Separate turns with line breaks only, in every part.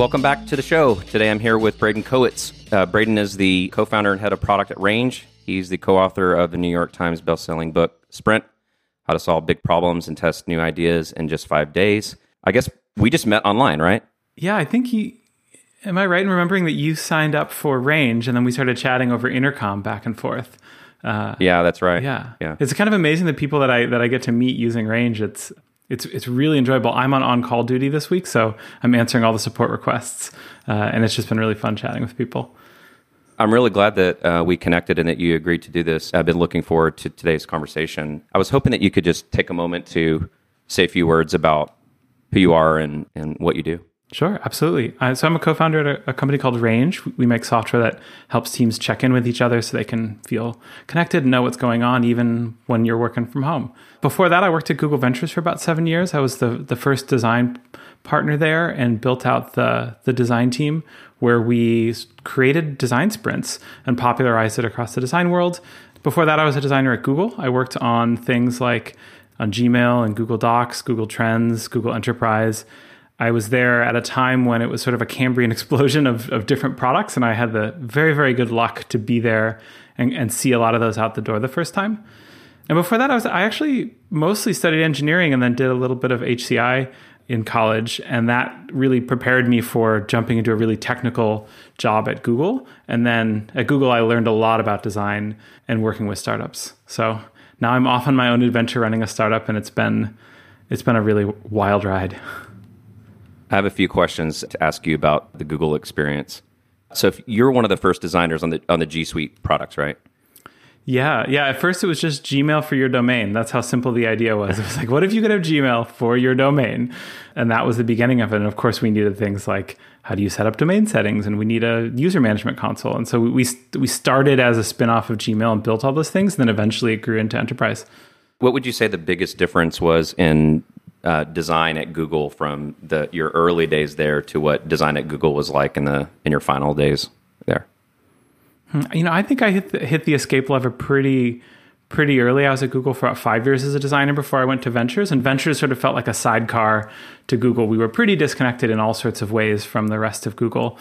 Welcome back to the show. Today I'm here with Braden Kowitz. Uh, Braden is the co founder and head of product at Range. He's the co author of the New York Times best-selling book, Sprint How to Solve Big Problems and Test New Ideas in Just Five Days. I guess we just met online, right?
Yeah, I think he. Am I right in remembering that you signed up for Range and then we started chatting over intercom back and forth?
Uh, yeah, that's right.
Yeah,
yeah.
It's kind of amazing the people that I that I get to meet using Range. It's it's it's really enjoyable. I'm on on call duty this week, so I'm answering all the support requests, uh, and it's just been really fun chatting with people.
I'm really glad that uh, we connected and that you agreed to do this. I've been looking forward to today's conversation. I was hoping that you could just take a moment to say a few words about who you are and, and what you do.
Sure, absolutely. Uh, so I'm a co-founder at a, a, company called Range. We make software that helps teams check in with each other so they can feel connected and know what's going on even when you're working from home. Before that, I worked at Google Ventures for about seven years. I was the the first design partner there and built out the the design team where we created design sprints and popularized it across the design world. Before that, I was a designer at Google. I worked on things like on Gmail and Google Docs, Google Trends, Google Enterprise I was there at a time when it was sort of a Cambrian explosion of, of different products, and I had the very, very good luck to be there and, and see a lot of those out the door the first time. And before that, I was I actually mostly studied engineering and then did a little bit of HCI in college, and that really prepared me for jumping into a really technical job at Google. And then at Google, I learned a lot about design and working with startups. So now I'm off on my own adventure running a startup, and it's been it's been a really wild ride.
I have a few questions to ask you about the Google experience. So, if you're one of the first designers on the on the G Suite products, right?
Yeah, yeah. At first, it was just Gmail for your domain. That's how simple the idea was. It was like, what if you could have Gmail for your domain? And that was the beginning of it. And of course, we needed things like how do you set up domain settings, and we need a user management console. And so we we started as a spinoff of Gmail and built all those things. And then eventually, it grew into enterprise.
What would you say the biggest difference was in uh, design at Google from the your early days there to what design at Google was like in the in your final days
Hmm, you know, I think I hit the, hit the escape lever pretty pretty early. I was at Google for about five years as a designer before I went to Ventures, and Ventures sort of felt like a sidecar to Google. We were pretty disconnected in all sorts of ways from the rest of Google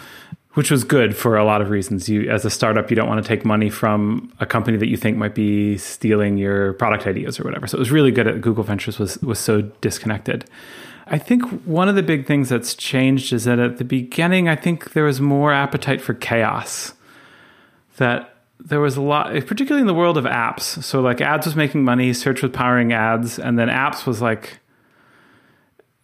which was good for a lot of reasons. You, as a startup, you don't want to take money from a company that you think might be stealing your product ideas or whatever. So it was really good at Google Ventures was was so disconnected. I think one of the big things that's changed is that at the beginning, I think there was more appetite for chaos. That there was a lot, particularly in the world of apps. So like ads was making money, search was powering ads, and then apps was like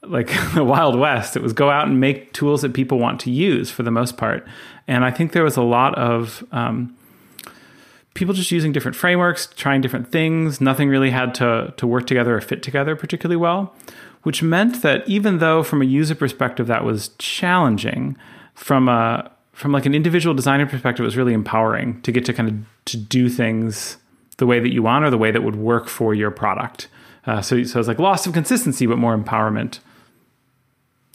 like the Wild West. It was go out and make tools that people want to use for the most part. And I think there was a lot of um, people just using different frameworks, trying different things. Nothing really had to, to work together or fit together particularly well, which meant that even though from a user perspective that was challenging, from a from like an individual designer perspective, it was really empowering to get to kind of to do things the way that you want or the way that would work for your product. Uh, so, so it's like loss of consistency, but more empowerment.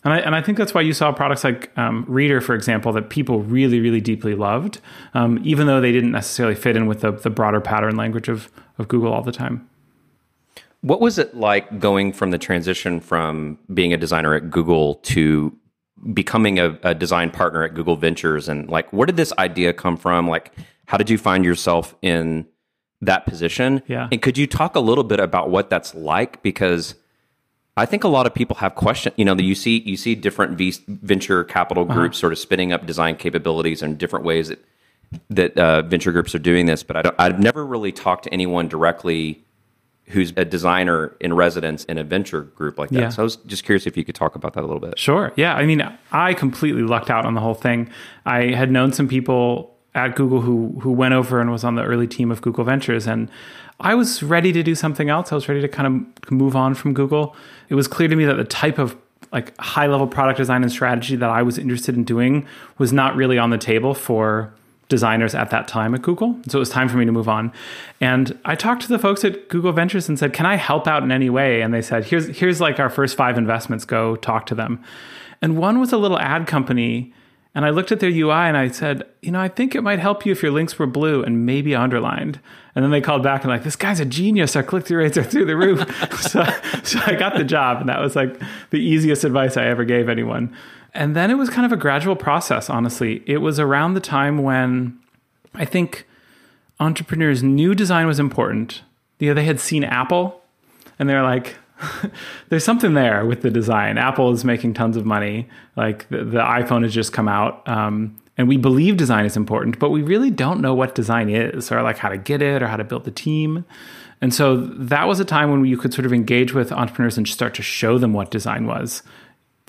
And I, and I think that's why you saw products like um, Reader, for example, that people really, really deeply loved, um, even though they didn't necessarily fit in with the, the broader pattern language of, of Google all the time.
What was it like going from the transition from being a designer at Google to becoming a, a design partner at Google Ventures? And like, where did this idea come from? Like, how did you find yourself in that position?
Yeah.
And could you talk a little bit about what that's like? Because I think a lot of people have questions. You know, you see you see different v- venture capital uh-huh. groups uh-huh. sort of spinning up design capabilities and different ways that that uh, venture groups are doing this. But I don't, I've never really talked to anyone directly who's a designer in residence in a venture group like that. Yeah. So I was just curious if you could talk about that a little bit.
Sure. Yeah. I mean, I completely lucked out on the whole thing. I had known some people at Google who who went over and was on the early team of Google Ventures and I was ready to do something else. I was ready to kind of move on from Google. It was clear to me that the type of like high level product design and strategy that I was interested in doing was not really on the table for designers at that time at Google. So it was time for me to move on. And I talked to the folks at Google Ventures and said, "Can I help out in any way?" And they said, "Here's here's like our first 5 investments, go talk to them." And one was a little ad company And I looked at their UI and I said, you know, I think it might help you if your links were blue and maybe underlined. And then they called back and like, this guy's a genius. Our click through rates are through the roof. so, so I got the job, and that was like the easiest advice I ever gave anyone. And then it was kind of a gradual process. Honestly, it was around the time when I think entrepreneurs knew design was important. You know, they had seen Apple, and they're like, there's something there with the design. Apple is making tons of money. Like the, the iPhone has just come out. Um, and we believe design is important, but we really don't know what design is or like how to get it or how to build the team. And so that was a time when you could sort of engage with entrepreneurs and start to show them what design was.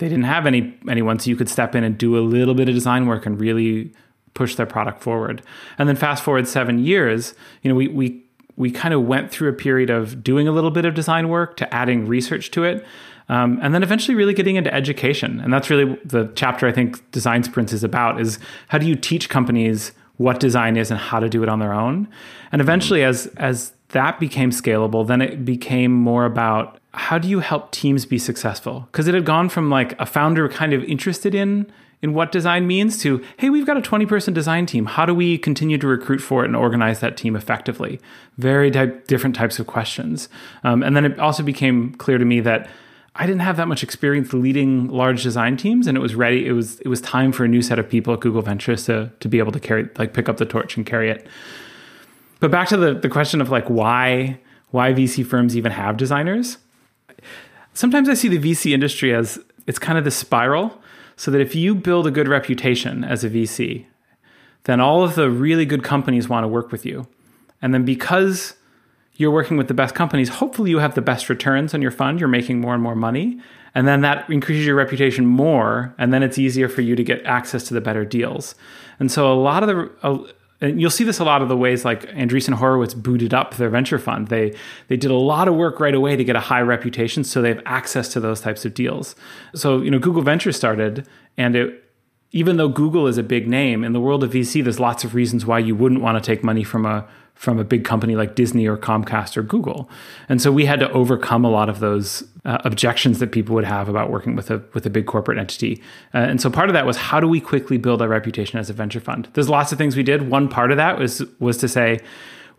They didn't have any anyone, so you could step in and do a little bit of design work and really push their product forward. And then fast forward seven years, you know, we we we kind of went through a period of doing a little bit of design work to adding research to it. Um, and then eventually really getting into education and that's really the chapter i think design sprints is about is how do you teach companies what design is and how to do it on their own and eventually as as that became scalable then it became more about how do you help teams be successful because it had gone from like a founder kind of interested in in what design means to, hey, we've got a 20 person design team. How do we continue to recruit for it and organize that team effectively? Very type, different types of questions. Um, and then it also became clear to me that I didn't have that much experience leading large design teams, and it was ready. It was it was time for a new set of people at Google Ventures to to be able to carry like pick up the torch and carry it. But back to the the question of like why why VC firms even have designers. Sometimes I see the VC industry as it's kind of the spiral so that if you build a good reputation as a VC, then all of the really good companies want to work with you. And then because you're working with the best companies, hopefully you have the best returns on your fund, you're making more and more money. And then that increases your reputation more, and then it's easier for you to get access to the better deals. And so a lot of the and you'll see this a lot of the ways like Andreessen Horowitz booted up their venture fund. They they did a lot of work right away to get a high reputation, so they have access to those types of deals. So you know, Google Venture started, and it even though Google is a big name in the world of VC, there's lots of reasons why you wouldn't want to take money from a from a big company like Disney or Comcast or Google. And so we had to overcome a lot of those uh, objections that people would have about working with a with a big corporate entity. Uh, and so part of that was how do we quickly build our reputation as a venture fund? There's lots of things we did. One part of that was was to say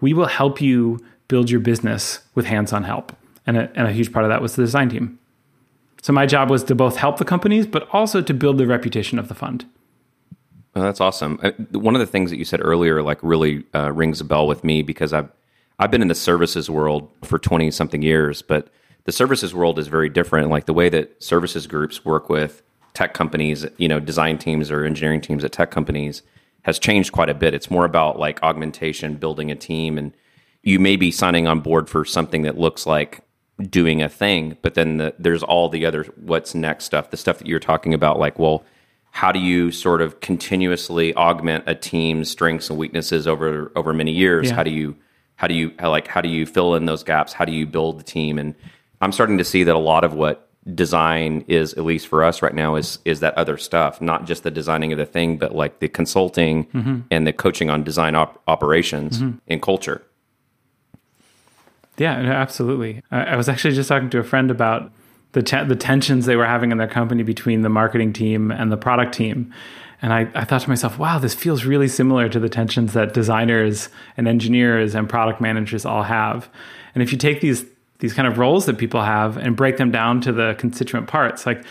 we will help you build your business with hands-on help. And a, and a huge part of that was the design team. So my job was to both help the companies but also to build the reputation of the fund.
Oh, that's awesome. Uh, one of the things that you said earlier, like, really uh, rings a bell with me because I've I've been in the services world for twenty something years, but the services world is very different. Like the way that services groups work with tech companies, you know, design teams or engineering teams at tech companies has changed quite a bit. It's more about like augmentation, building a team, and you may be signing on board for something that looks like doing a thing, but then the, there's all the other what's next stuff, the stuff that you're talking about, like, well how do you sort of continuously augment a team's strengths and weaknesses over over many years? Yeah. How do you how do you how, like how do you fill in those gaps? How do you build the team? And I'm starting to see that a lot of what design is at least for us right now is is that other stuff not just the designing of the thing but like the consulting mm-hmm. and the coaching on design op- operations mm-hmm. and culture
yeah absolutely I, I was actually just talking to a friend about the te- the tensions they were having in their company between the marketing team and the product team. And I, I thought to myself, wow, this feels really similar to the tensions that designers and engineers and product managers all have. And if you take these these kind of roles that people have and break them down to the constituent parts, like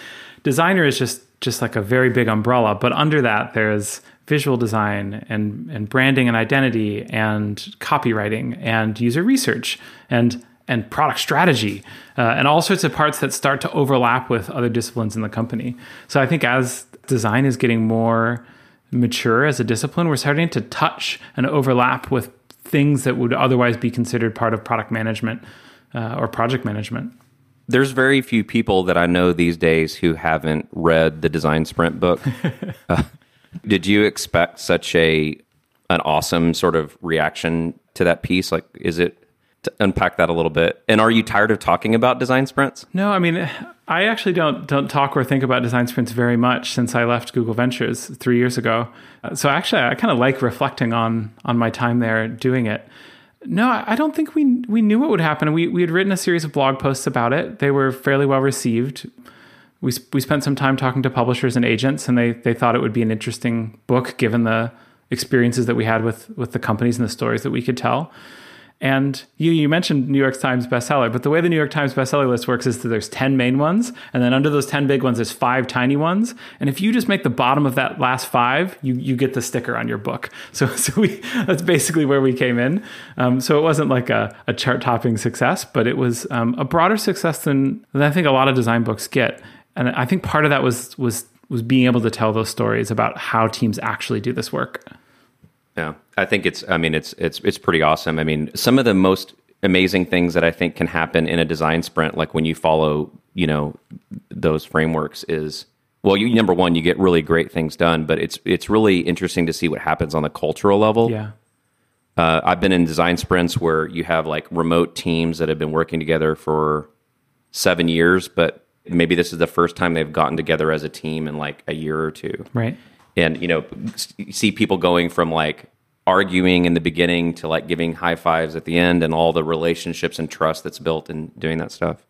designer is just just like a very big umbrella, but under that there's visual design and and branding and identity and copywriting and user research and and product strategy uh, and all sorts of parts that start to overlap with other disciplines in the company. So I think as design is getting more mature as a discipline, we're starting to touch and overlap with things that would otherwise be considered part of product management uh, or project management.
There's very few people that I know these days who haven't read the Design Sprint book. uh, did you expect such a an awesome sort of reaction to that piece? Like, is it to unpack that a little bit. And are you tired of talking about design sprints?
No, I mean, I actually don't don't talk or think about design sprints very much since I left Google Ventures three years ago. So actually, I kind of like reflecting on on my time there doing it. No, I don't think we we knew what would happen. We we had written a series of blog posts about it. They were fairly well received. We we spent some time talking to publishers and agents, and they they thought it would be an interesting book given the experiences that we had with with the companies and the stories that we could tell. And you, you mentioned New York Times bestseller, but the way the New York Times bestseller list works is that there's 10 main ones, and then under those 10 big ones, there's five tiny ones. And if you just make the bottom of that last five, you, you get the sticker on your book. So, so we, that's basically where we came in. Um, so it wasn't like a, a chart topping success, but it was um, a broader success than, than I think a lot of design books get. And I think part of that was, was, was being able to tell those stories about how teams actually do this work.
Yeah, I think it's. I mean, it's it's it's pretty awesome. I mean, some of the most amazing things that I think can happen in a design sprint, like when you follow, you know, those frameworks, is well, you number one, you get really great things done, but it's it's really interesting to see what happens on the cultural level.
Yeah.
Uh, I've been in design sprints where you have like remote teams that have been working together for seven years, but maybe this is the first time they've gotten together as a team in like a year or two.
Right.
And you know see people going from like arguing in the beginning to like giving high fives at the end and all the relationships and trust that's built in doing that stuff.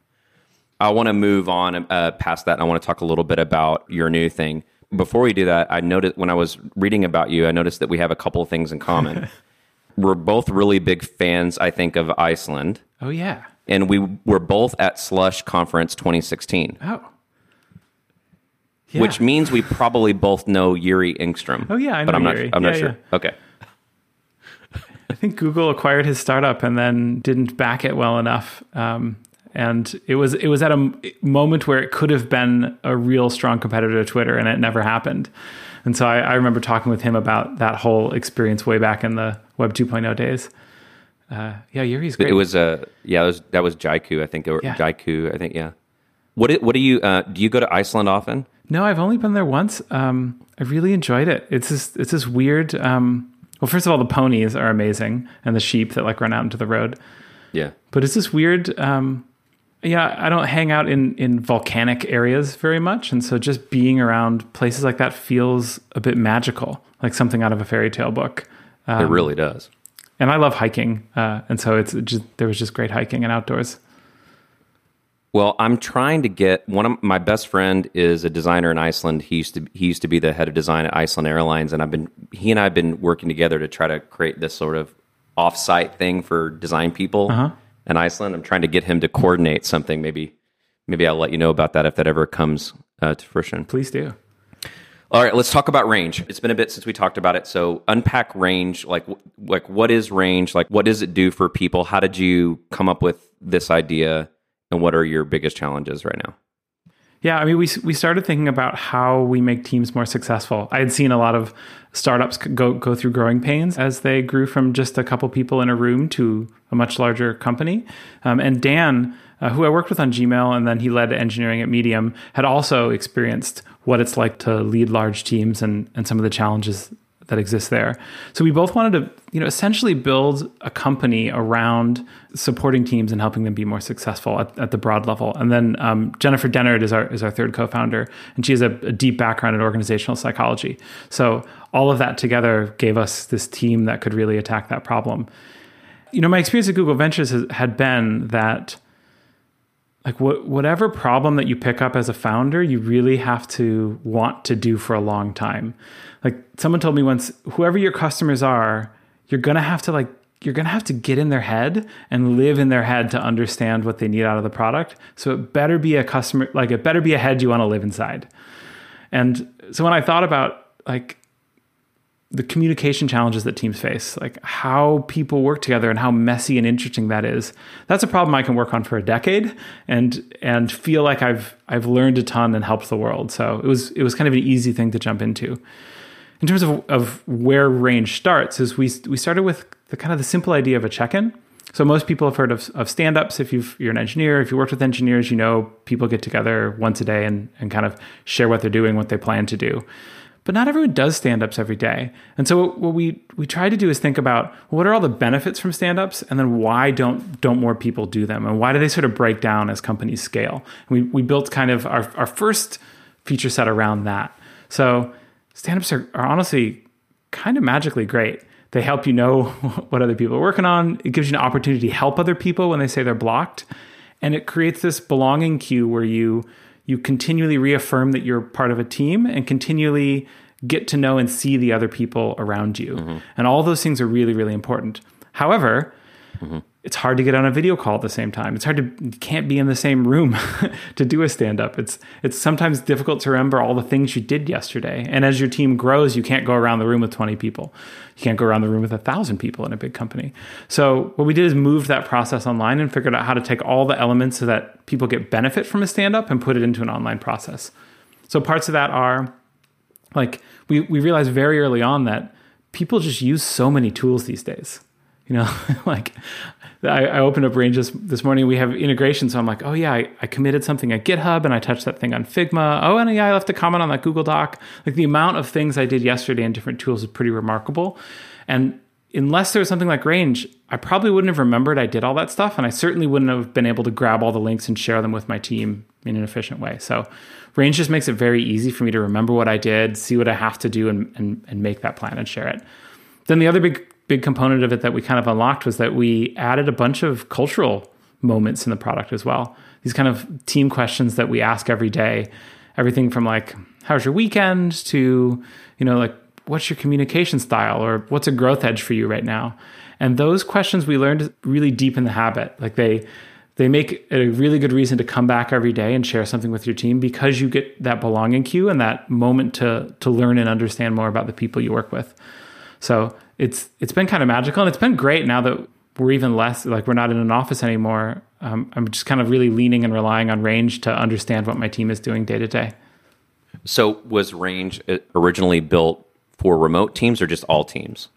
I want to move on uh, past that and i want to talk a little bit about your new thing. Before we do that i noticed when i was reading about you i noticed that we have a couple of things in common. We're both really big fans i think of iceland.
Oh yeah
and we were both at slush conference 2016
oh
yeah. which means we probably both know Jyri Engeström.
Oh yeah, I know
but I'm
Yuri.
not. I'm
yeah,
not sure. Okay.
I think Google acquired his startup and then didn't back it well enough. Um, and it was it was at a moment where it could have been a real strong competitor to Twitter, and it never happened. And so I, I remember talking with him about that whole experience way back in the Web 2.0 days. Uh, yeah, Jyri's great.
It was a uh, yeah, was, that was Jaiku, I think, or yeah. Jaiku, I think, yeah. What what do you uh, do? You go to Iceland often?
No, I've only been there once. Um, I really enjoyed it. It's this it's this weird. Um, well, first of all, the ponies are amazing, and the sheep that like run out into the road.
Yeah,
but it's this weird. Um, yeah, I don't hang out in in volcanic areas very much, and so just being around places like that feels a bit magical, like something out of a fairy tale book.
it really does.
And I love hiking, uh, and so it's just there was just great hiking and outdoors.
Well, I'm trying to get one of my best friend is a designer in Iceland. He used to he used to be the head of design at Iceland Airlines, and I've been he and I have been working together to try to create this sort of offsite thing for design people uh-huh. in Iceland. I'm trying to get him to coordinate something. Maybe maybe I'll let you know about that if that ever comes uh, to fruition.
Please do.
All right, let's talk about range. It's been a bit since we talked about it. So unpack range. Like like what is range? Like what does it do for people? How did you come up with this idea? and what are your biggest challenges right now?
Yeah, I mean, we we started thinking about how we make teams more successful. I had seen a lot of startups go go through growing pains as they grew from just a couple people in a room to a much larger company. Um, and Dan, uh, who I worked with on Gmail, and then he led engineering at Medium, had also experienced what it's like to lead large teams and and some of the challenges that exist there. So we both wanted to, you know, essentially build a company around supporting teams and helping them be more successful at, at the broad level. And then um, Jennifer Dennard is our is our third co-founder, and she has a, a deep background in organizational psychology. So all of that together gave us this team that could really attack that problem. You know, my experience at Google Ventures has, had been that like what, whatever problem that you pick up as a founder, you really have to want to do for a long time. Like someone told me once, whoever your customers are, you're gonna have to like you're gonna have to get in their head and live in their head to understand what they need out of the product. So it better be a customer like it better be a head you want to live inside. And so when I thought about like the communication challenges that teams face, like how people work together and how messy and interesting that is. That's a problem I can work on for a decade and and feel like I've I've learned a ton and helped the world. So it was it was kind of an easy thing to jump into. In terms of, of where range starts, is we we started with the kind of the simple idea of a check-in. So most people have heard of, of stand-ups. If you are an engineer, if you worked with engineers, you know people get together once a day and, and kind of share what they're doing, what they plan to do but not everyone does stand-ups every day. And so what we we try to do is think about what are all the benefits from stand-ups? And then why don't don't more people do them? And why do they sort of break down as companies scale? And we, we built kind of our, our first feature set around that. So stand-ups are, are honestly kind of magically great. They help you know what other people are working on. It gives you an opportunity to help other people when they say they're blocked. And it creates this belonging cue where you you continually reaffirm that you're part of a team and continually get to know and see the other people around you. Mm-hmm. And all those things are really, really important. However, mm-hmm. It's hard to get on a video call at the same time. It's hard to can't be in the same room to do a stand up. It's it's sometimes difficult to remember all the things you did yesterday. And as your team grows, you can't go around the room with 20 people. You can't go around the room with a thousand people in a big company. So what we did is move that process online and figured out how to take all the elements so that people get benefit from a stand up and put it into an online process. So parts of that are like we we realized very early on that people just use so many tools these days. You know, like I, I, opened up Ranges this morning. We have integration, so I'm like, oh yeah, I, I, committed something at GitHub and I touched that thing on Figma. Oh, and yeah, I left a comment on that Google Doc. Like the amount of things I did yesterday in different tools is pretty remarkable. And unless there was something like Range, I probably wouldn't have remembered I did all that stuff, and I certainly wouldn't have been able to grab all the links and share them with my team in an efficient way. So Range just makes it very easy for me to remember what I did, see what I have to do, and, and, and make that plan and share it. Then the other big big component of it that we kind of unlocked was that we added a bunch of cultural moments in the product as well. These kind of team questions that we ask every day, everything from like, how's your weekend to, you know, like, what's your communication style or what's a growth edge for you right now? And those questions we learned really deepen the habit. Like they, they make a really good reason to come back every day and share something with your team because you get that belonging cue and that moment to to learn and understand more about the people you work with. So it's it's been kind of magical and it's been great now that we're even less like we're not in an office anymore. Um, I'm just kind of really leaning and relying on Range to understand what my team is doing day to day.
So was Range uh, originally built for remote teams or just all teams?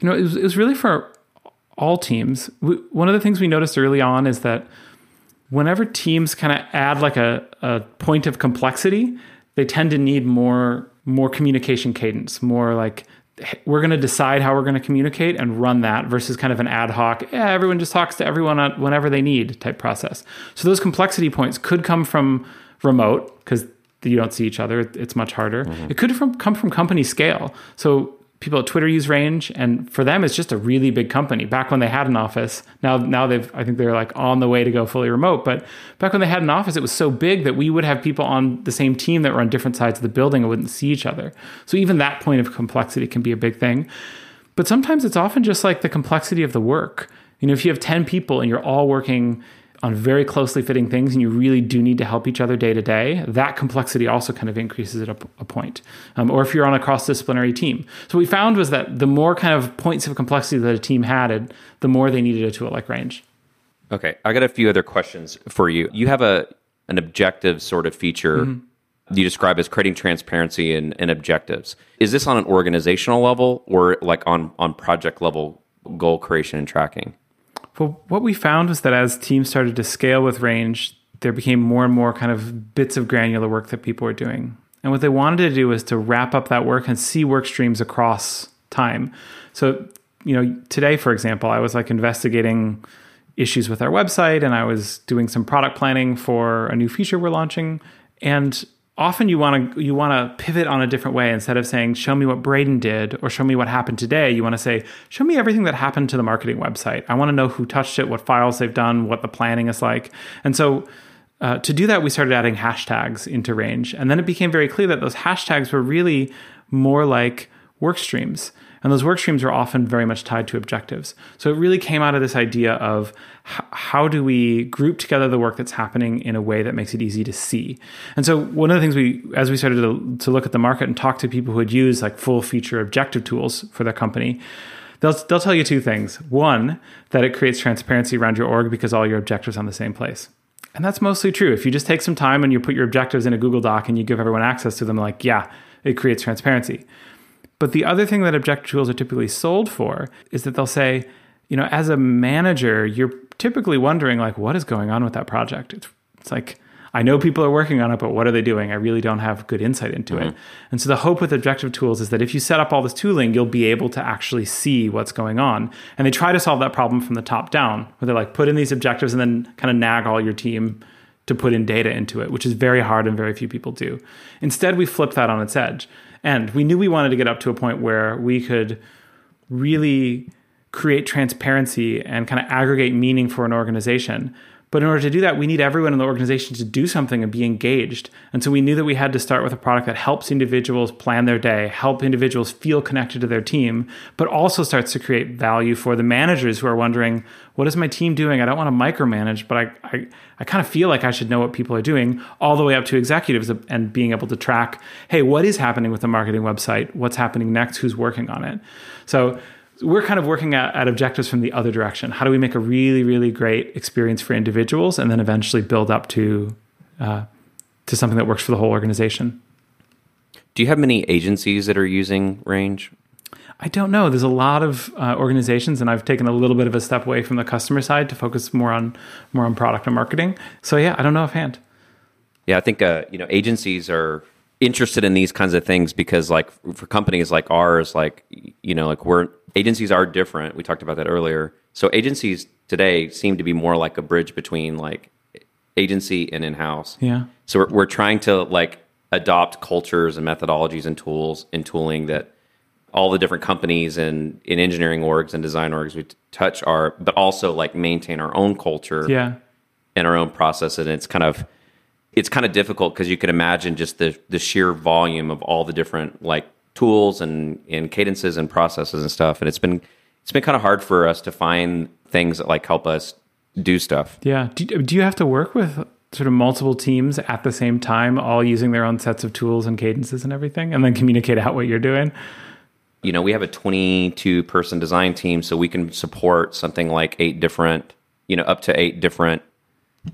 You know, it was, it was really for all teams. We, one of the things we noticed early on is that whenever teams kind of add like a, a point of complexity, they tend to need more more communication cadence, more like we're going to decide how we're going to communicate and run that versus kind of an ad hoc, yeah, everyone just talks to everyone whenever they need type process. So those complexity points could come from remote because you don't see each other. It's much harder. Mm-hmm. It could from, come from company scale. So people at Twitter use Range, and for them, it's just a really big company. Back when they had an office, now now they've I think they're like on the way to go fully remote. But back when they had an office, it was so big that we would have people on the same team that were on different sides of the building and wouldn't see each other. So even that point of complexity can be a big thing. But sometimes it's often just like the complexity of the work. You know, if you have ten people and you're all working on very closely fitting things and you really do need to help each other day to day, that complexity also kind of increases at a, a point. Um, or if you're on a cross disciplinary team. So, what we found was that the more kind of points of complexity that a team had, the more they needed a tool like Range.
Okay, I got a few other questions for you. You have a an objective sort of feature mm-hmm. you describe as creating transparency and, and objectives. Is this on an organizational level or like on on project level goal creation and tracking?
Well, what we found was that as teams started to scale with range, there became more and more kind of bits of granular work that people were doing. And what they wanted to do was to wrap up that work and see work streams across time. So, you know, today, for example, I was like investigating issues with our website and I was doing some product planning for a new feature we're launching. And often you want to you want to pivot on a different way. Instead of saying show me what Braden did or show me what happened today you want to say show me everything that happened to the marketing website. I want to know who touched it what files they've done what the planning is like. And so uh, to do that we started adding hashtags into range. And then it became very clear that those hashtags were really more like work streams and those work streams are often very much tied to objectives. So it really came out of this idea of h- how do we group together the work that's happening in a way that makes it easy to see. And so one of the things we, as we started to, to look at the market and talk to people who had used like full feature objective tools for their company, they'll, they'll tell you two things. One, that it creates transparency around your org because all your objectives are on the same place. And that's mostly true. If you just take some time and you put your objectives in a Google Doc and you give everyone access to them, like, yeah, it creates transparency. But the other thing that objective tools are typically sold for is that they'll say, you know, as a manager, you're typically wondering like, what is going on with that project? It's, it's like, I know people are working on it, but what are they doing? I really don't have good insight into mm-hmm. it. And so the hope with objective tools is that if you set up all this tooling, you'll be able to actually see what's going on. And they try to solve that problem from the top down, where they're like, put in these objectives and then kind of nag all your team to put in data into it, which is very hard and very few people do. Instead, we flip that on its edge. And we knew we wanted to get up to a point where we could really create transparency and kind of aggregate meaning for an organization. But in order to do that, we need everyone in the organization to do something and be engaged. And so we knew that we had to start with a product that helps individuals plan their day, help individuals feel connected to their team, but also starts to create value for the managers who are wondering, what is my team doing? I don't want to micromanage, but I, I, I kind of feel like I should know what people are doing, all the way up to executives and being able to track, hey, what is happening with the marketing website? What's happening next? Who's working on it? So we're kind of working at, at, objectives from the other direction. How do we make a really, really great experience for individuals, and then eventually build up to uh, to something that works for the whole organization?
Do you have many agencies that are using Range?
I don't know. There's a lot of uh, organizations, and I've taken a little bit of a step away from the customer side to focus more on more on product and marketing. So yeah, I don't know offhand.
Yeah, I think uh, you know agencies are interested in these kinds of things because like for companies like ours like you know like we're agencies are different. We talked about that earlier. So agencies today seem to be more like a bridge between like agency and in-house.
Yeah.
So we're, we're trying to like adopt cultures and methodologies and tools and tooling that all the different companies and in engineering orgs and design orgs we touch are but also like maintain our own culture
yeah.
and our own process. And it's kind of it's kind of difficult because you can imagine just the the sheer volume of all the different like tools and and cadences and processes and stuff and it's been it's been kind of hard for us to find things that like help us do stuff.
Yeah. Do, do you have to work with sort of multiple teams at the same time all using their own sets of tools and cadences and everything and then communicate out what you're doing?
You know we have a 22 person design team so we can support something like eight different you know up to eight different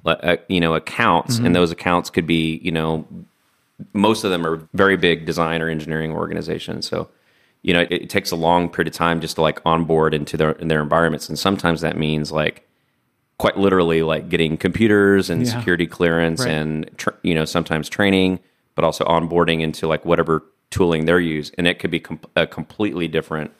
uh, you know accounts mm-hmm. and those accounts could be you know most of them are very big design or engineering organizations so you know it, it, takes a long period of time just to like onboard into their in their environments and sometimes that means like quite literally like getting computers and yeah. security clearance right. and tr- you know sometimes training but also onboarding into like whatever tooling they're used and it could be com- a completely different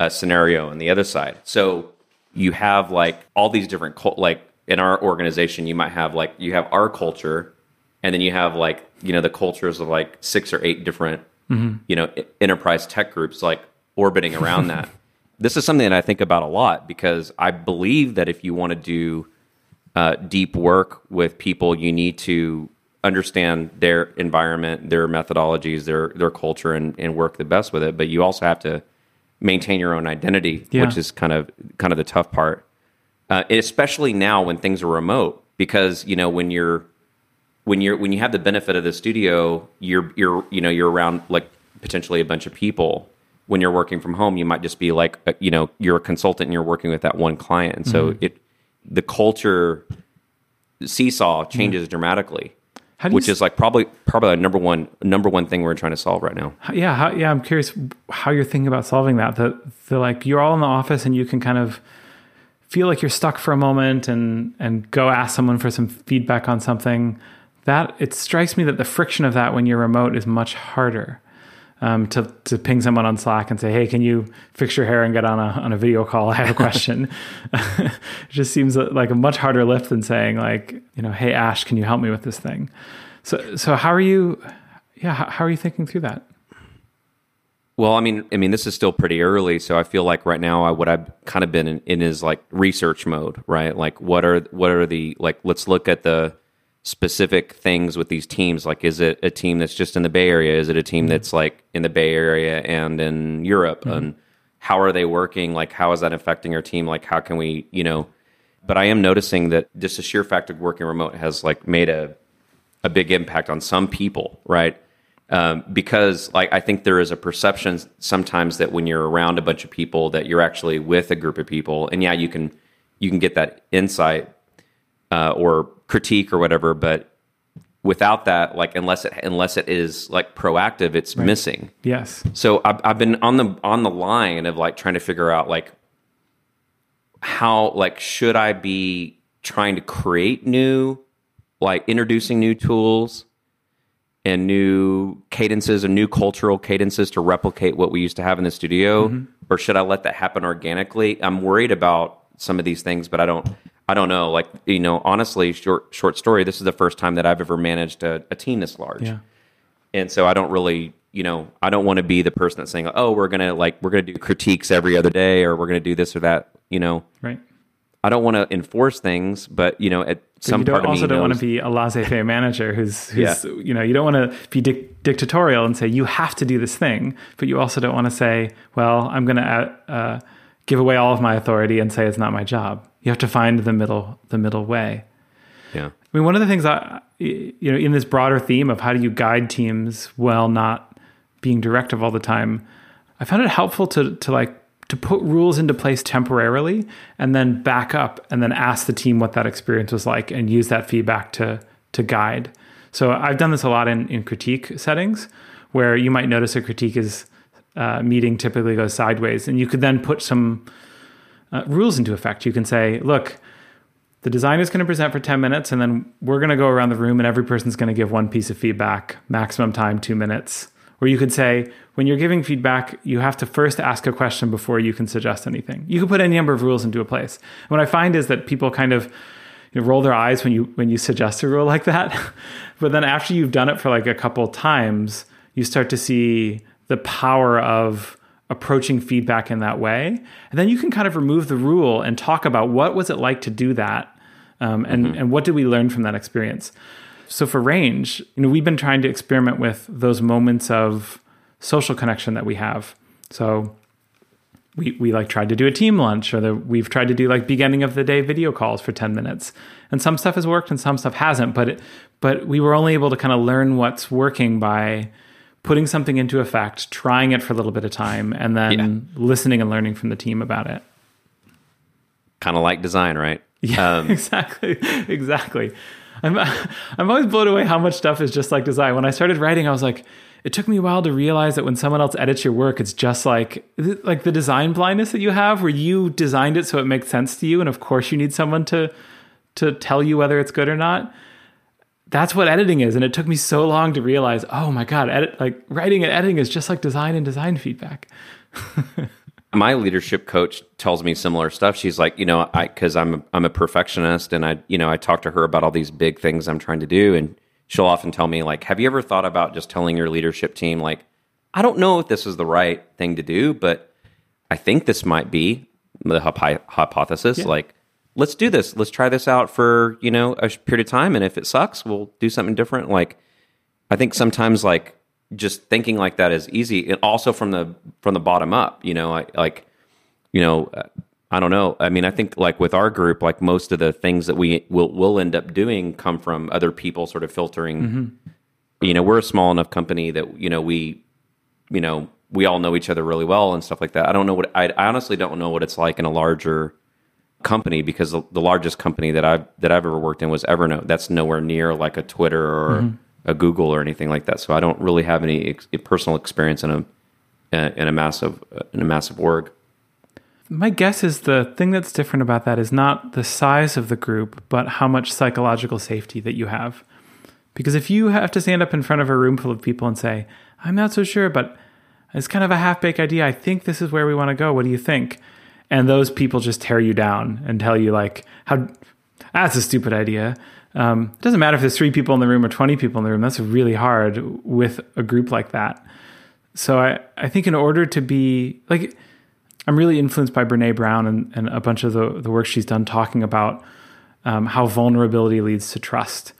uh, scenario on the other side so you have like all these different like in our organization, you might have like you have our culture, and then you have like you know the cultures of like six or eight different mm-hmm. you know enterprise tech groups like orbiting around that. This is something that I think about a lot because I believe that if you want to do uh, deep work with people, you need to understand their environment, their methodologies, their their culture, and, and work the best with it. But you also have to maintain your own identity, yeah. which is kind of kind of the tough part uh, especially now when things are remote, because you know when you're when you're when you have the benefit of the studio, you're you're you know you're around like potentially a bunch of people. When you're working from home, you might just be like you know you're a consultant and you're working with that one client, and so mm-hmm. it the culture seesaw changes mm-hmm. dramatically which is like probably probably number one number one thing we're trying to solve right now.
Yeah, how, yeah. I'm curious how you're thinking about solving that. That the like you're all in the office and you can kind of feel like you're stuck for a moment and and go ask someone for some feedback on something that it strikes me that the friction of that when you're remote is much harder um, to to ping someone on Slack and say, "Hey, can you fix your hair and get on a on a video call? I have a question." it just seems like a much harder lift than saying, like, you know, "Hey, Ash, can you help me with this thing?" So, so how are you? Yeah, how, how are you thinking through that?
Well, I mean, I mean, this is still pretty early, so I feel like right now, I, what I've kind of been in, in, is like research mode, right? Like, what are what are the like? Let's look at the specific things with these teams. Like, is it a team that's just in the Bay Area? Is it a team mm-hmm. that's like in the Bay Area and in Europe? Mm-hmm. And how are they working? Like, how is that affecting our team? Like, how can we, you know? But I am noticing that just the sheer fact of working remote has like made a a big impact on some people, right? um, because like I think there is a perception sometimes that when you're around a bunch of people that you're actually with a group of people, and yeah, you can you can get that insight uh, or critique or whatever, but without that, like unless it unless it is like proactive, it's right. missing.
Yes.
So I've, I've been on the on the line of like trying to figure out like how like should I be trying to create new like introducing new tools and new cadences and new cultural cadences to replicate what we used to have in the studio mm-hmm. or should i let that happen organically i'm worried about some of these things but i don't i don't know like you know honestly short short story this is the first time that i've ever managed a, a team this large
yeah.
and so i don't really you know i don't want to be the person that's saying oh we're gonna like we're gonna do critiques every other day or we're gonna do this or that you know
right
I don't want to enforce things, but you know, at
But
some
you
part of
also don't
knows,
want to be a laissez-faire manager who's, who's
Yeah.
you know, you don't want to be dic- dictatorial and say you have to do this thing, but you also don't want to say, well, I'm going to uh, give away all of my authority and say it's not my job. You have to find the middle, the middle way.
yeah,
I mean, one of the things I, you know, in this broader theme of how do you guide teams while not being directive all the time, I found it helpful to to like to put rules into place temporarily and then back up and then ask the team what that experience was like and use that feedback to to guide. So I've done this a lot in in critique settings where you might notice a critique is uh, meeting typically goes sideways, and you could then put some uh, rules into effect. You can say, look the designer is going to present for 10 minutes and then we're going to go around the room and every person's going to give one piece of feedback maximum time two minutes. Or you could say when you're giving feedback you have to first ask a question before you can suggest anything. You can put any number of rules into a place. And what i find is that people kind of you know, roll their eyes when you when you suggest a rule like that. But then after you've done it for like a couple times you start to see the power of approaching feedback in that way. And then you can kind of remove the rule and talk about what was it like to do that um, and, and what did we learn from that experience. So for range you know we've been trying to experiment with those moments of social connection that we have. So we, we like tried to do a team lunch or the, we've tried to do like beginning of the day video calls for 10 minutes. And some stuff has worked and some stuff hasn't but it, but we were only able to kind of learn what's working by putting something into effect trying it for a little bit of time and then listening and learning from the team about it.
Kind of like design, right?
yeah
Um,
exactly exactly. I'm, I'm always blown away how much stuff is just like design. When i started writing i was like it took me a while to realize that when someone else edits your work it's just like like the design blindness that you have where you designed it so it makes sense to you and of course you need someone to to tell you whether it's good or not that's what editing is and it took me so long to realize oh my god edit like writing and editing is just like design and design feedback
my leadership coach tells me similar stuff. She's like, you know, I because I'm a, I'm a perfectionist, and I you know I talk to her about all these big things I'm trying to do, and she'll often tell me like, have you ever thought about just telling your leadership team like, I don't know if this is the right thing to do, but I think this might be the hypo- hypothesis. Like, let's do this. Let's try this out for you know a period of time, and if it sucks, we'll do something different. Like, I think sometimes like just thinking like that is easy, and also from the from the bottom up. You know, I, like you know, I don't know. I mean, I think like with our group, like most of the things that we will will end up doing come from other people sort of filtering. Mm-hmm. You know, we're a small enough company that you know we, you know, we all know each other really well and stuff like that. I don't know what I, I honestly don't know what it's like in a larger company because the, the largest company that I've that I've ever worked in was Evernote. That's nowhere near like a Twitter or mm-hmm. a Google or anything like that. So I don't really have any ex- personal experience in a in a massive in a massive org.
My guess is the thing that's different about that is not the size of the group, but how much psychological safety that you have. Because if you have to stand up in front of a room full of people and say, I'm not so sure, but it's kind of a half baked idea. I think this is where we want to go. What do you think? And those people just tear you down and tell you, like, how that's a stupid idea. Um, it doesn't matter if there's three people in the room or 20 people in the room. That's really hard with a group like that. So I, I think in order to be like, I'm really influenced by Brene Brown and, and a bunch of the, the work she's done talking about um, how vulnerability leads to trust.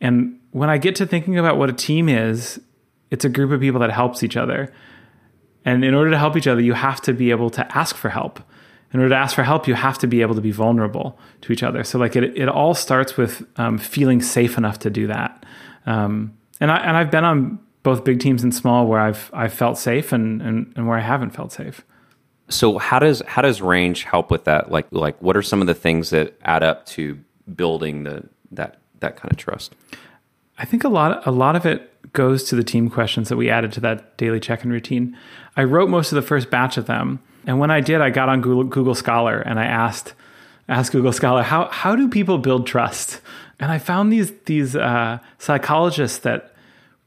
And when I get to thinking about what a team is, it's a group of people that helps each other. And in order to help each other, you have to be able to ask for help. In order to ask for help, you have to be able to be vulnerable to each other. So, like, it, it all starts with um, feeling safe enough to do that. Um, and I and I've been on both big teams and small where I've I've felt safe and, and, and where I haven't felt safe.
So how does how does range help with that? Like like what are some of the things that add up to building the that that kind of trust?
I think a lot a lot of it goes to the team questions that we added to that daily check-in routine. I wrote most of the first batch of them, and when I did, I got on Google, Google Scholar and I asked asked Google Scholar how how do people build trust? And I found these these uh, psychologists that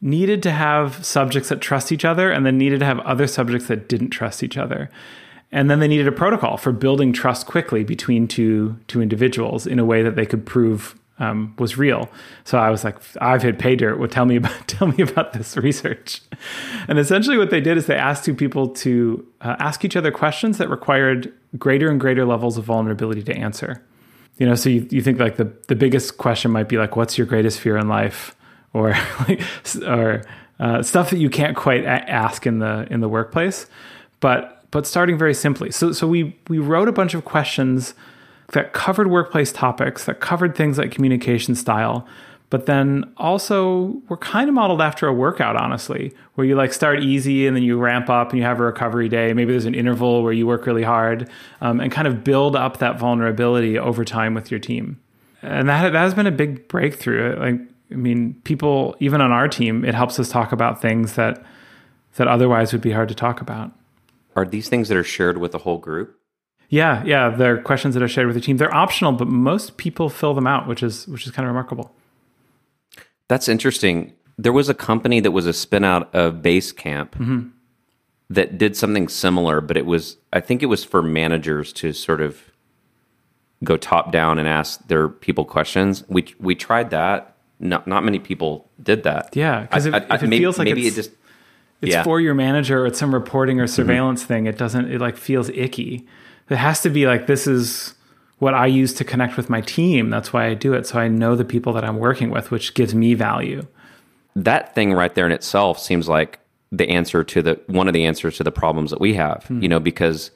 needed to have subjects that trust each other, and then needed to have other subjects that didn't trust each other. And then they needed a protocol for building trust quickly between two two individuals in a way that they could prove um, was real. So I was like, I've hit pay dirt. Well, tell me about tell me about this research. And essentially, what they did is they asked two people to uh, ask each other questions that required greater and greater levels of vulnerability to answer. you know, so you, you think like the, the biggest question might be like, what's your greatest fear in life? Or, like, or uh, stuff that you can't quite a- ask in the, in the workplace. But, but starting very simply. So, so we, we wrote a bunch of questions that covered workplace topics, that covered things like communication style, but then also we're kind of modeled after a workout honestly where you like start easy and then you ramp up and you have a recovery day. Maybe there's an interval where you work really hard um, and kind of build up that vulnerability over time with your team. And that, that has been a big breakthrough. Like i mean people even on our team it helps us talk about things that that otherwise would be hard to talk about.
Are these things that are shared with the whole group
yeah yeah they're questions that are shared with the team they're optional but most people fill them out which is which is kind of remarkable
that's interesting. There was a company that was a spin out of Basecamp mm-hmm. that did something similar, but it was, I think it was for managers to sort of go top down and ask their people questions. We, we tried that. Not, not many people did that.
Yeah. Because if, if, it maybe, feels like maybe it just, it's yeah. for your manager or it's some reporting or mm-hmm. surveillance mm-hmm. thing, it doesn't, it like feels icky. It has to be like, this is, what I use to connect with my team. That's why I do it. So I know the people that I'm working with, which gives me value.
That thing right there in itself seems like the answer to the one of the answers to the problems that we have, mm-hmm. you know, because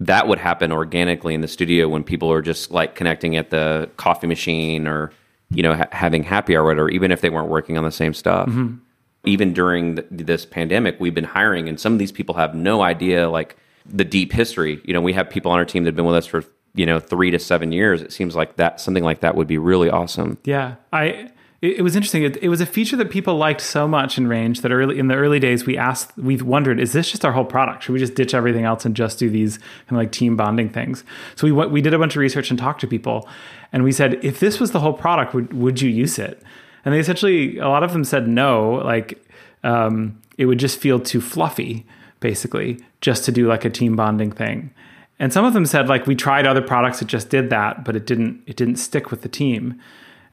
that would happen organically in the studio when people are just like connecting at the coffee machine or, you know, ha- having happy hour or whatever, even if they weren't working on the same stuff. Mm-hmm. Even during the, this pandemic, we've been hiring, and some of these people have no idea, like, the deep history. You know, we have people on our team that have been with us for you know three to seven years. It seems like that something like that would be really awesome.
Yeah. I it, it was interesting. It, it, was a feature that people liked so much in range that early in the early days we asked we wondered is this just our whole product? Should we just ditch everything else and just do these kind of like team bonding things? So we we did a bunch of research and talked to people and we said if this was the whole product would would you use it? And they essentially a lot of them said no like um, it would just feel too fluffy basically just to do like a team bonding thing. And some of them said like we tried other products that just did that but it didn't it didn't stick with the team.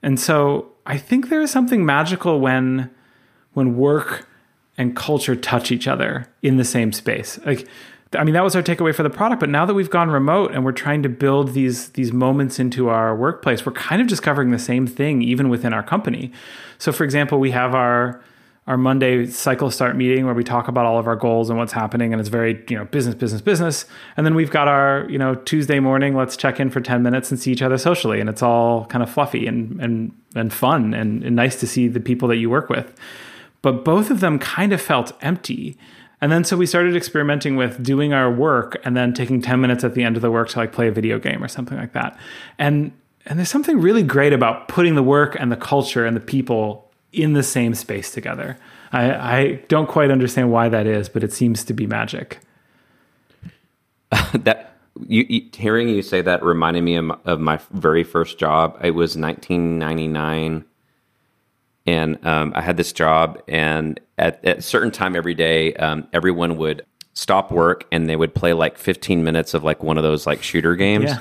And so i think there is something magical when when work and culture touch each other in the same space. Like i mean that was our takeaway for the product but now that we've gone remote and we're trying to build these these moments into our workplace we're kind of discovering the same thing even within our company. So for example we have our our Monday cycle start meeting where we talk about all of our goals and what's happening and it's very, you know, business, business, business. And then we've got our, you know, Tuesday morning, let's check in for 10 minutes and see each other socially. And it's all kind of fluffy and and and fun and, and nice to see the people that you work with. But both of them kind of felt empty. And then so we started experimenting with doing our work and then taking 10 minutes at the end of the work to like play a video game or something like that. And and there's something really great about putting the work and the culture and the people in the same space together. I, I don't quite understand why that is, but it seems to be magic.
that you, you, hearing you say that reminded me of, of, my very first job. It was 1999, and um, I had this job. And at, at a certain time every day, um, everyone would stop work and they would play like 15 minutes of like one of those like shooter games yeah.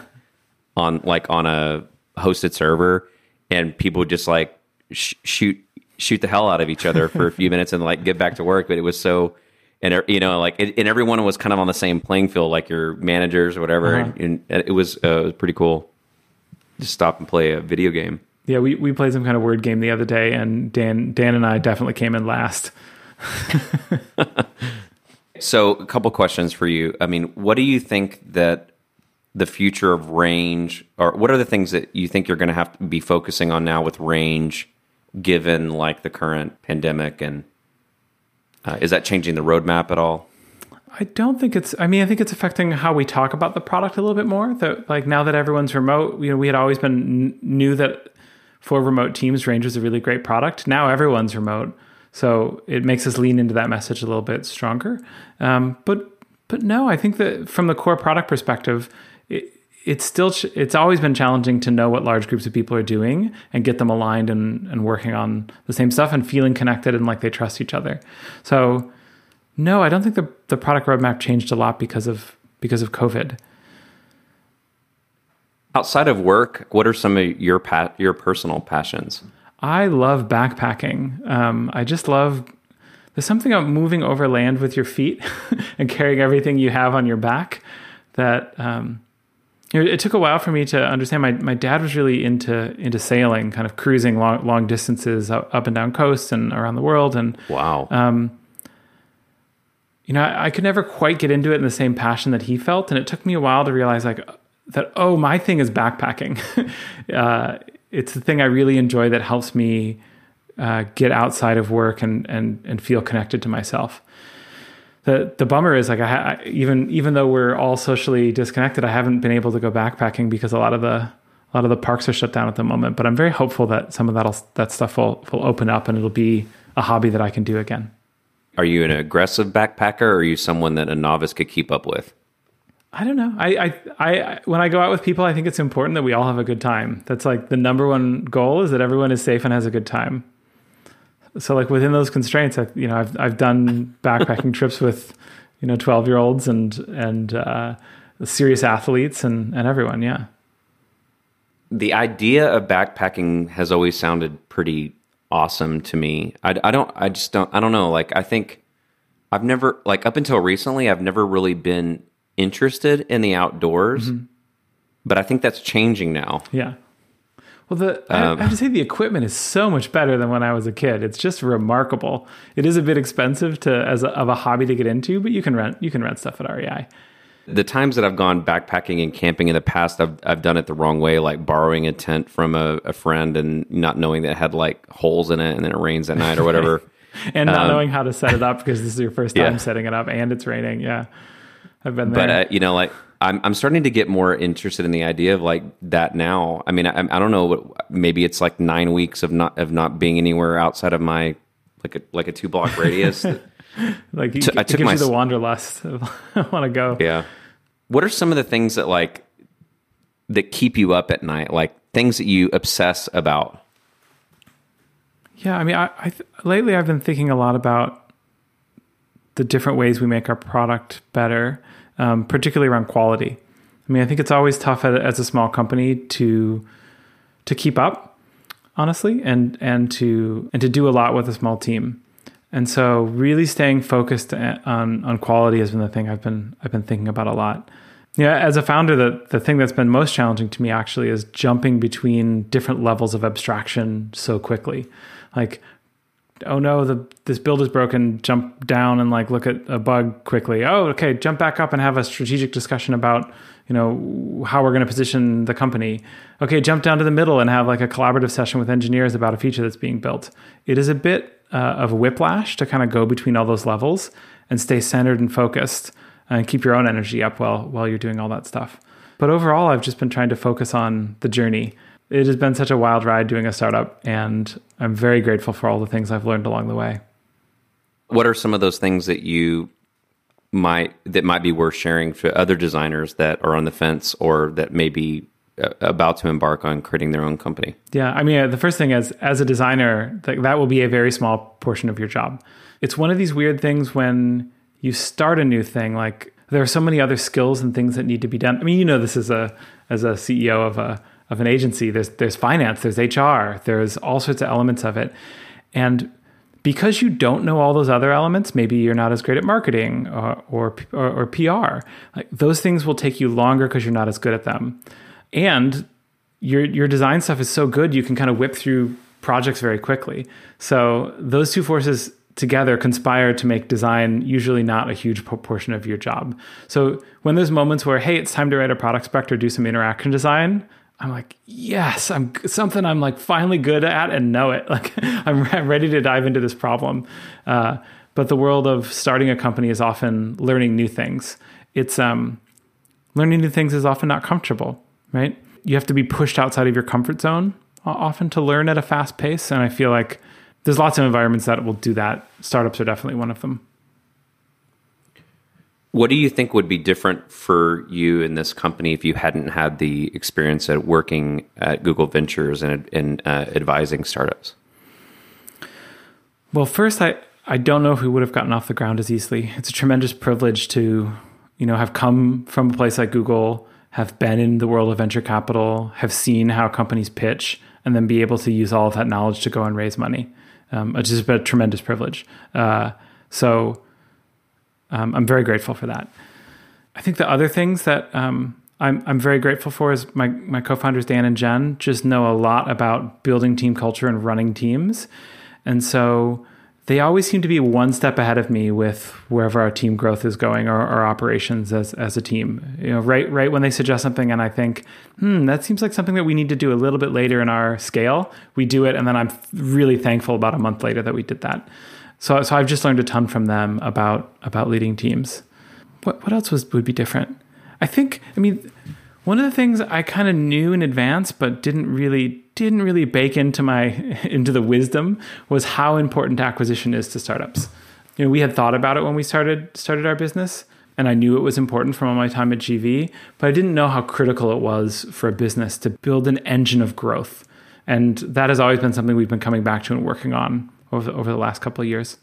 on like on a hosted server, and people would just like sh- shoot shoot the hell out of each other for a few minutes and like get back to work. But it was so, and you know, like, it, and everyone was kind of on the same playing field, like your managers or whatever. Uh-huh. And, and, it was uh, it was pretty cool. Just stop and play a video game.
Yeah, we, we played some kind of word game the other day, and Dan Dan and I definitely came in last.
so, a couple questions for you. I mean, what do you think that the future of range, or what are the things that you think you're going to have to be focusing on now with range given like the current pandemic and uh, is that changing the roadmap at all?
I don't think it's i mean i think it's affecting how we talk about the product a little bit more that like now that everyone's remote you know we had always been knew that for remote teams range is a really great product. Now everyone's remote so it makes us lean into that message a little bit stronger. Um, but but no i think that from the core product perspective it, it's still it's always been challenging to know what large groups of people are doing and get them aligned and, and working on the same stuff and feeling connected and like they trust each other. So no, I don't think the the product roadmap changed a lot because of because of COVID.
Outside of work, what are some of your pa- your personal passions?
I love backpacking. Um, I just love. There's something about moving over land with your feet and carrying everything you have on your back that um, it, took a while for me to understand. My my dad was really into into sailing, kind of cruising long long distances up, up and down coasts and around the world. And
Wow.
um, you know, I, I could never quite get into it in the same passion that he felt, and it took me a while to realize like that. Oh, my thing is backpacking. uh, it's the thing I really enjoy that helps me uh, get outside of work and and and feel connected to myself. The the bummer is like I, ha- even even though we're all socially disconnected, I haven't been able to go backpacking because a lot of the a lot of the parks are shut down at the moment. But I'm very hopeful that some of that that stuff will will open up and it'll be a hobby that I can do again.
Are you an aggressive backpacker or are you someone that a novice could keep up with?
I don't know. I, I, I, when I go out with people, I think it's important that we all have a good time. That's like the number one goal is that everyone is safe and has a good time. So like within those constraints, I, you know, I've, I've done backpacking trips with, you know, 12 year olds and, and, uh, serious athletes and, and everyone. Yeah.
The idea of backpacking has always sounded pretty awesome to me. I, I don't, I just don't, I don't know. Like, I think I've never, like, up until recently, I've never really been interested in the outdoors, but I think that's changing now.
Yeah. Well, the I, I have to say the equipment is so much better than when I was a kid. It's just remarkable. It is a bit expensive to as a, of a hobby to get into, but you can rent you can rent stuff at REI.
The times that I've gone backpacking and camping in the past, I've I've done it the wrong way, like borrowing a tent from a, a friend and not knowing that it had like holes in it, and then it rains at night or whatever.
and not knowing how to set it up because this is your first time
Yeah.
setting it up and it's raining. Yeah, I've been
but
there.
uh, you know like I'm, I'm starting to get more interested in the idea of like that now. I mean i, I don't know what maybe it's like nine weeks of not of not being anywhere outside of my like a like a two block radius.
Like you,
t- I took
gives
my
you the wanderlust. I want to go.
yeah. What are some of the things that like that keep you up at night? Like things that you obsess about?
Yeah, I mean, I, I th- lately I've been thinking a lot about the different ways we make our product better, um, particularly around quality. I mean, I think it's always tough as, a small company to to keep up, honestly, and and to and to do a lot with a small team. And so, really staying focused on on quality has been the thing I've been I've been thinking about a lot. Yeah, as a founder, the the thing that's been most challenging to me actually is jumping between different levels of abstraction so quickly. Like, oh no, the this build is broken. Jump down and like look at a bug quickly. Oh, okay, jump back up and have a strategic discussion about you know how we're going to position the company. Okay, jump down to the middle and have like a collaborative session with engineers about a feature that's being built. It is a bit uh, of a whiplash to kind of go between all those levels and stay centered and focused and keep your own energy up while while you're doing all that stuff. But overall, I've just been trying to focus on the journey. It has been such a wild ride doing a startup, and I'm very grateful for all the things I've learned along the way.
what are some of those things that you might that might be worth sharing to other designers that are on the fence or that may be uh, about to embark on creating their own company
Yeah, I mean, uh, the first thing is, as a designer, like that will be a very small portion of your job. It's one of these weird things when you start a new thing. Like there are so many other skills and things that need to be done. I mean, you know, this is a as a CEO of a of an agency. There's there's finance, there's HR, there's all sorts of elements of it, and because you don't know all those other elements, maybe you're not as great at marketing or or, or, or PR. Like those things will take you longer because you're not as good at them, and your your design stuff is so good you can kind of whip through projects very quickly. So those two forces together conspire to make design usually not a huge portion of your job. So when there's moments where hey, it's time to write a product spec or do some interaction design, I'm like, yes, I'm something I'm like finally good at and know it. Like I'm, ready to dive into this problem. Uh, but the world of starting a company is often learning new things. It's um, learning new things is often not comfortable, right? You have to be pushed outside of your comfort zone often to learn at a fast pace. And I feel like there's lots of environments that will do that. Startups are definitely one of them.
What do you think would be different for you in this company if you hadn't had the experience at working at Google Ventures and, and uh, advising startups?
Well, first, I, I don't know if we would have gotten off the ground as easily. It's a tremendous privilege to, you know, have come from a place like Google, have been in the world of venture capital, have seen how companies pitch, and then be able to use all of that knowledge to go and raise money. Um, it's just been a tremendous privilege. Uh, so um, I'm very grateful for that. I think the other things that um, I'm I'm very grateful for is my my co-founders Dan and Jen just know a lot about building team culture and running teams, and so they always seem to be one step ahead of me with wherever our team growth is going or our operations as as a team. You know, right right when they suggest something and I think, hmm, that seems like something that we need to do a little bit later in our scale. We do it, and then I'm really thankful about a month later that we did that. So so I've just learned a ton from them about about leading teams. What what else was would be different? I think, I mean, one of the things I kind of knew in advance, but didn't really didn't really bake into my into the wisdom was how important acquisition is to startups. You know, we had thought about it when we started started our business, and I knew it was important from all my time at GV, but I didn't know how critical it was for a business to build an engine of growth. And that has always been something we've been coming back to and working on over, over the last couple of years.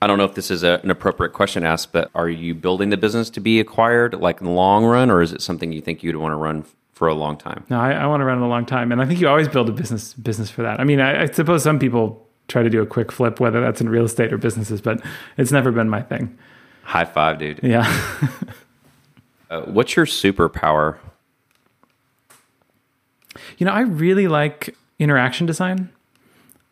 I don't know if this is a, an appropriate question to ask, but are you building the business to be acquired like in the long run, or is it something you think you'd want to run for a long time?
No, I, I want to run it a long time, and I think you always build a business business for that. I mean, I, I suppose some people try to do a quick flip, whether that's in real estate or businesses, but it's never been my thing.
High five, dude.
Yeah.
uh, what's your superpower?
You know, I really like interaction design,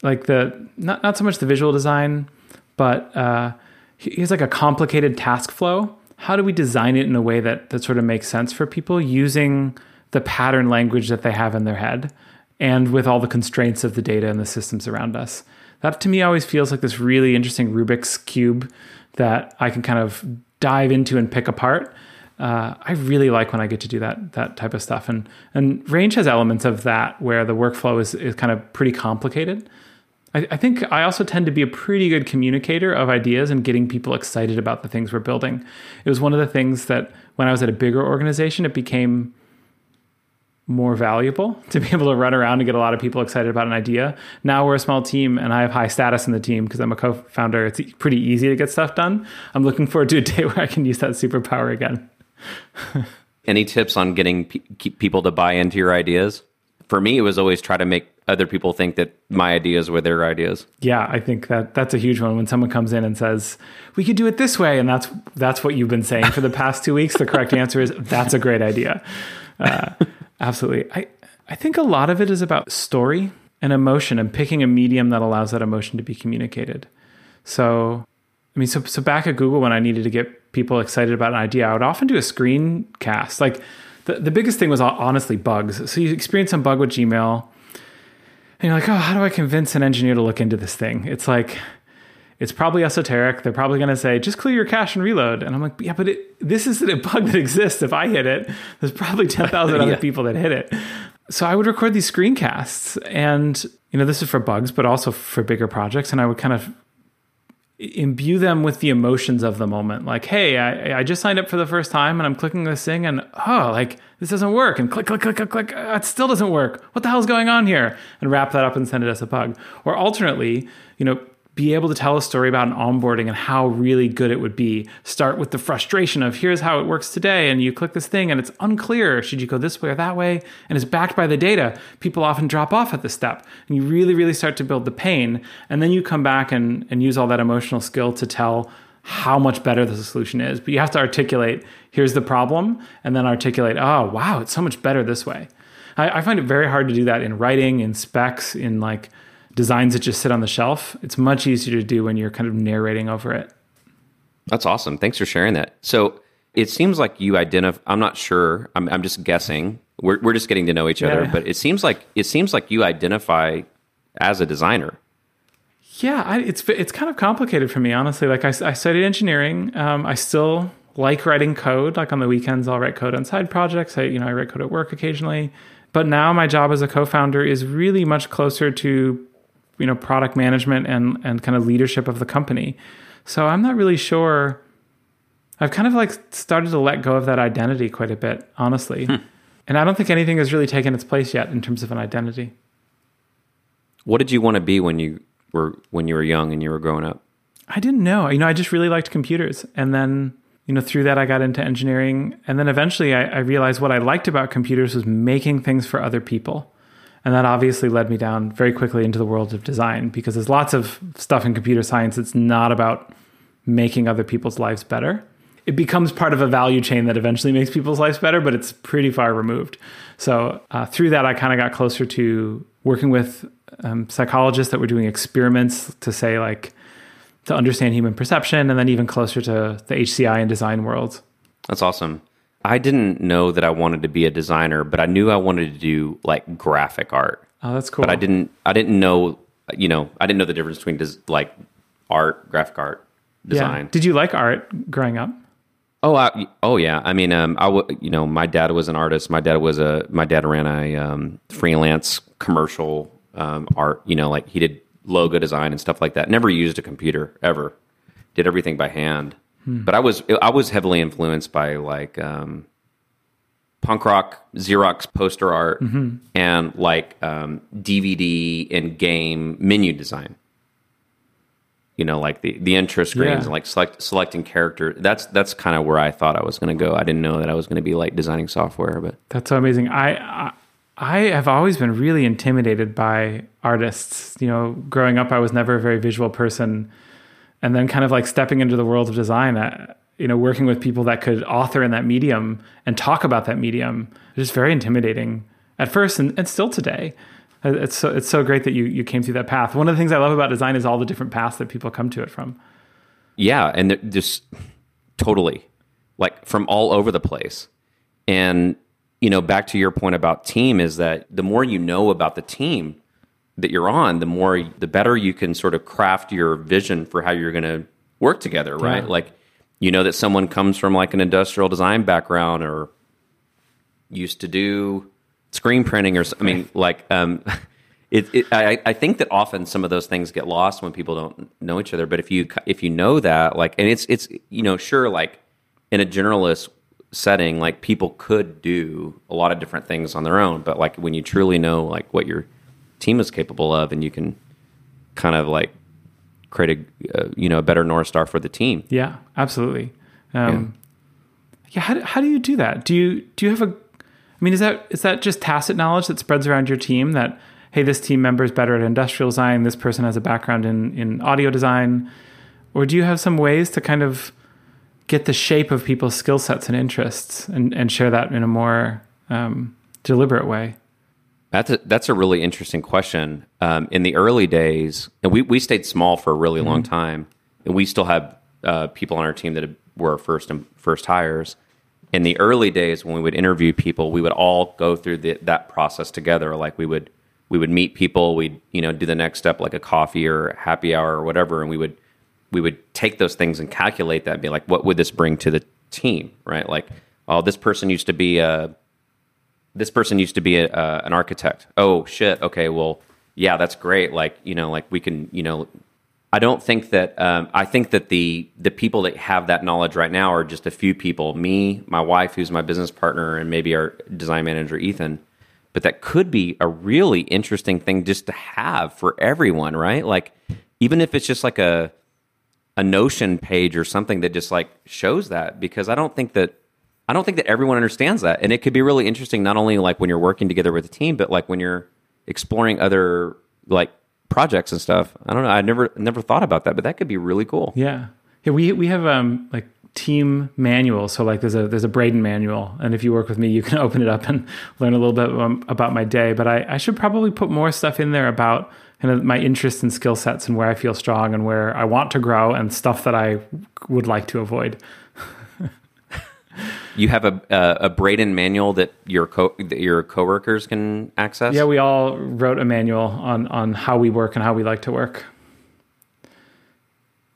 like the not not so much the visual design but uh, here's like a complicated task flow. How do we design it in a way that that sort of makes sense for people using the pattern language that they have in their head and with all the constraints of the data and the systems around us? That to me always feels like this really interesting Rubik's cube that I can kind of dive into and pick apart. Uh, I really like when I get to do that that type of stuff, and and Range has elements of that where the workflow is is kind of pretty complicated. I, I think I also tend to be a pretty good communicator of ideas and getting people excited about the things we're building. It was one of the things that when I was at a bigger organization, it became more valuable to be able to run around and get a lot of people excited about an idea. Now we're a small team and I have high status in the team because I'm a co-founder. It's pretty easy to get stuff done. I'm looking forward to a day where I can use that superpower again.
Any tips on getting pe- people to buy into your ideas? For me, it was always try to make other people think that my ideas were their ideas.
Yeah, I think that that's a huge one when someone comes in and says, "We could do it this way," and that's that's what you've been saying for the past two weeks. The correct answer is that's a great idea. Uh, absolutely. I I think a lot of it is about story and emotion and picking a medium that allows that emotion to be communicated. So, I mean, so so back at Google when I needed to get people excited about an idea, I would often do a screencast. Like the the biggest thing was honestly bugs. So you experience some bug with Gmail and you're like, oh, how do I convince an engineer to look into this thing? It's like, it's probably esoteric. They're probably going to say, just clear your cache and reload. And I'm like, yeah, but it, this isn't a bug that exists. If I hit it, there's probably 10,000 other people that hit it. So I would record these screencasts. And, you know, this is for bugs, but also for bigger projects. And I would kind of imbue them with the emotions of the moment. Like, hey, I, I just signed up for the first time and I'm clicking this thing and oh, like this doesn't work. And click, click, click, click, click. Uh, it still doesn't work. What the hell's going on here? And wrap that up and send it as a bug. Or alternately, you know, be able to tell a story about an onboarding and how really good it would be. Start with the frustration of here's how it works today, and you click this thing and it's unclear. Should you go this way or that way? And it's backed by the data. People often drop off at this step. And you really, really start to build the pain. And then you come back and, and use all that emotional skill to tell how much better the solution is. But you have to articulate here's the problem, and then articulate, oh, wow, it's so much better this way. I, I find it very hard to do that in writing, in specs, in like designs that just sit on the shelf. It's much easier to do when you're kind of narrating over it.
That's awesome. Thanks for sharing that. So it seems like you identify. I'm not sure. I'm, I'm just guessing. We're we're just getting to know each other, yeah. but it seems like it seems like you identify as a designer.
Yeah, I, it's it's kind of complicated for me, honestly. Like I, I studied engineering. Um, I still like writing code. Like on the weekends, I'll write code on side projects. I you know I write code at work occasionally. But now my job as a co-founder is really much closer to you know product management and and kind of leadership of the company. So I'm not really sure. I've kind of like started to let go of that identity quite a bit, honestly. Hmm. And I don't think anything has really taken its place yet in terms of an identity.
What did you want to be when you were when you were young and you were growing up?
I didn't know. You know, I just really liked computers, and then you know through that I got into engineering, and then eventually I, I realized what I liked about computers was making things for other people. And that obviously led me down very quickly into the world of design because there's lots of stuff in computer science that's not about making other people's lives better. it becomes part of a value chain that eventually makes people's lives better, but it's pretty far removed. So uh, through that, I kind of got closer to working with um, psychologists that were doing experiments to say like to understand human perception, and then even closer to the HCI and design world.
That's awesome. I didn't know that I wanted to be a designer, but I knew I wanted to do like graphic art.
Oh, that's cool.
But I didn't. I didn't know. You know, I didn't know the difference between des- like art, graphic art, design.
Yeah. Did you like art growing up?
Oh, I, oh yeah. I mean, um, I w- you know, my dad was an artist. My dad was a my dad ran a um, freelance commercial um, art. You know, like he did logo design and stuff like that. Never used a computer ever. Did everything by hand. Hmm. But I was I was heavily influenced by like um, punk rock Xerox poster art mm-hmm. and like um, DVD and game menu design you know, like the the intro screens yeah. and like select selecting character. That's that's kind of where I thought I was going to go. I didn't know that I was going to be like designing software, but
that's so amazing. I, I I have always been really intimidated by artists. You know, growing up, I was never a very visual person, and then kind of like stepping into the world of design. I, you know, working with people that could author in that medium and talk about that medium, just very intimidating at first and, and still today. Uh, it's so, it's so great that you, you came through that path. One of the things I love about design is all the different paths that people come to it from.
Yeah, and just totally like from all over the place. And you know, back to your point about team is that the more you know about the team that you're on, the more the better you can sort of craft your vision for how you're going to work together, right? Yeah. Like you know that someone comes from like an industrial design background or used to do screen printing or I mean, like, um, it, it, I, I think that often some of those things get lost when people don't know each other. But if you if you know that, like, and it's it's you know, sure, like in a generalist setting, like people could do a lot of different things on their own. But like when you truly know like what your team is capable of, and you can kind of like create a uh, you know a better north star for the team.
Yeah, absolutely. Um, yeah. yeah how, how do you do that? Do you do you have a I mean, is that is that just tacit knowledge that spreads around your team that hey, this team member is better at industrial design, this person has a background in in audio design, or do you have some ways to kind of get the shape of people's skill sets and interests and, and share that in a more um, deliberate way?
That's a, that's a really interesting question. Um, in the early days, and we, we stayed small for a really mm-hmm. long time, and we still have uh, people on our team that were first and first hires in the early days when we would interview people, we would all go through the, that process together. Like we would we would meet people, we'd you know do the next step like a coffee or happy hour or whatever, and we would we would take those things and calculate that and be like, what would this bring to the team, right? Like, oh, this person used to be a this person used to be a, a, an architect. Oh shit, okay, well, yeah, that's great. Like you know, like we can you know I don't think that um, I think that the the people that have that knowledge right now are just a few people. Me, my wife, who's my business partner, and maybe our design manager Ethan. But that could be a really interesting thing just to have for everyone, right? Like even if it's just like a a Notion page or something that just like shows that, because I don't think that I don't think that everyone understands that, and it could be really interesting not only like when you're working together with a team, but like when you're exploring other like projects and stuff. I don't know. I never never thought about that, but that could be really cool.
Yeah. Yeah, we we have um like team manual. So like there's a there's a Braden manual, and if you work with me, you can open it up and learn a little bit um, about my day. But I, I should probably put more stuff in there about kind of my interests and skill sets and where I feel strong and where I want to grow and stuff that I would like to avoid.
You have a a, a Braden manual that your co that your coworkers can access.
Yeah, we all wrote a manual on on how we work and how we like to work.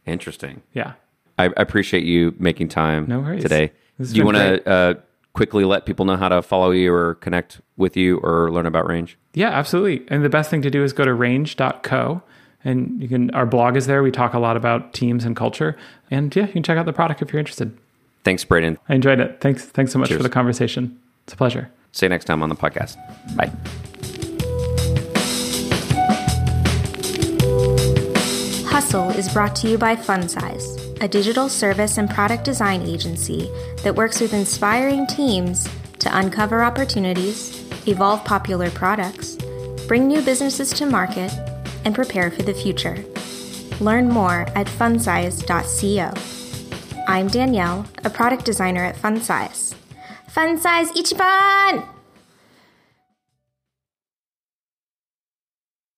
Interesting.
Yeah,
I, I appreciate you making time.
No worries.
today. Do you want to uh, quickly let people know how to follow you or connect with you or learn about Range?
Yeah, absolutely. And the best thing to do is go to range.co and you can our blog is there. We talk a lot about teams and culture. And yeah, you can check out the product if you're interested.
Thanks, Braden.
I enjoyed it. Thanks. Thanks so much Cheers. for the conversation. It's a pleasure.
See you next time on the podcast. Bye.
Hustle is brought to you by Funsize, a digital service and product design agency that works with inspiring teams to uncover opportunities, evolve popular products, bring new businesses to market, and prepare for the future. Learn more at funsize.co. I'm Danielle, a product designer at FunSize. FunSize Ichiban!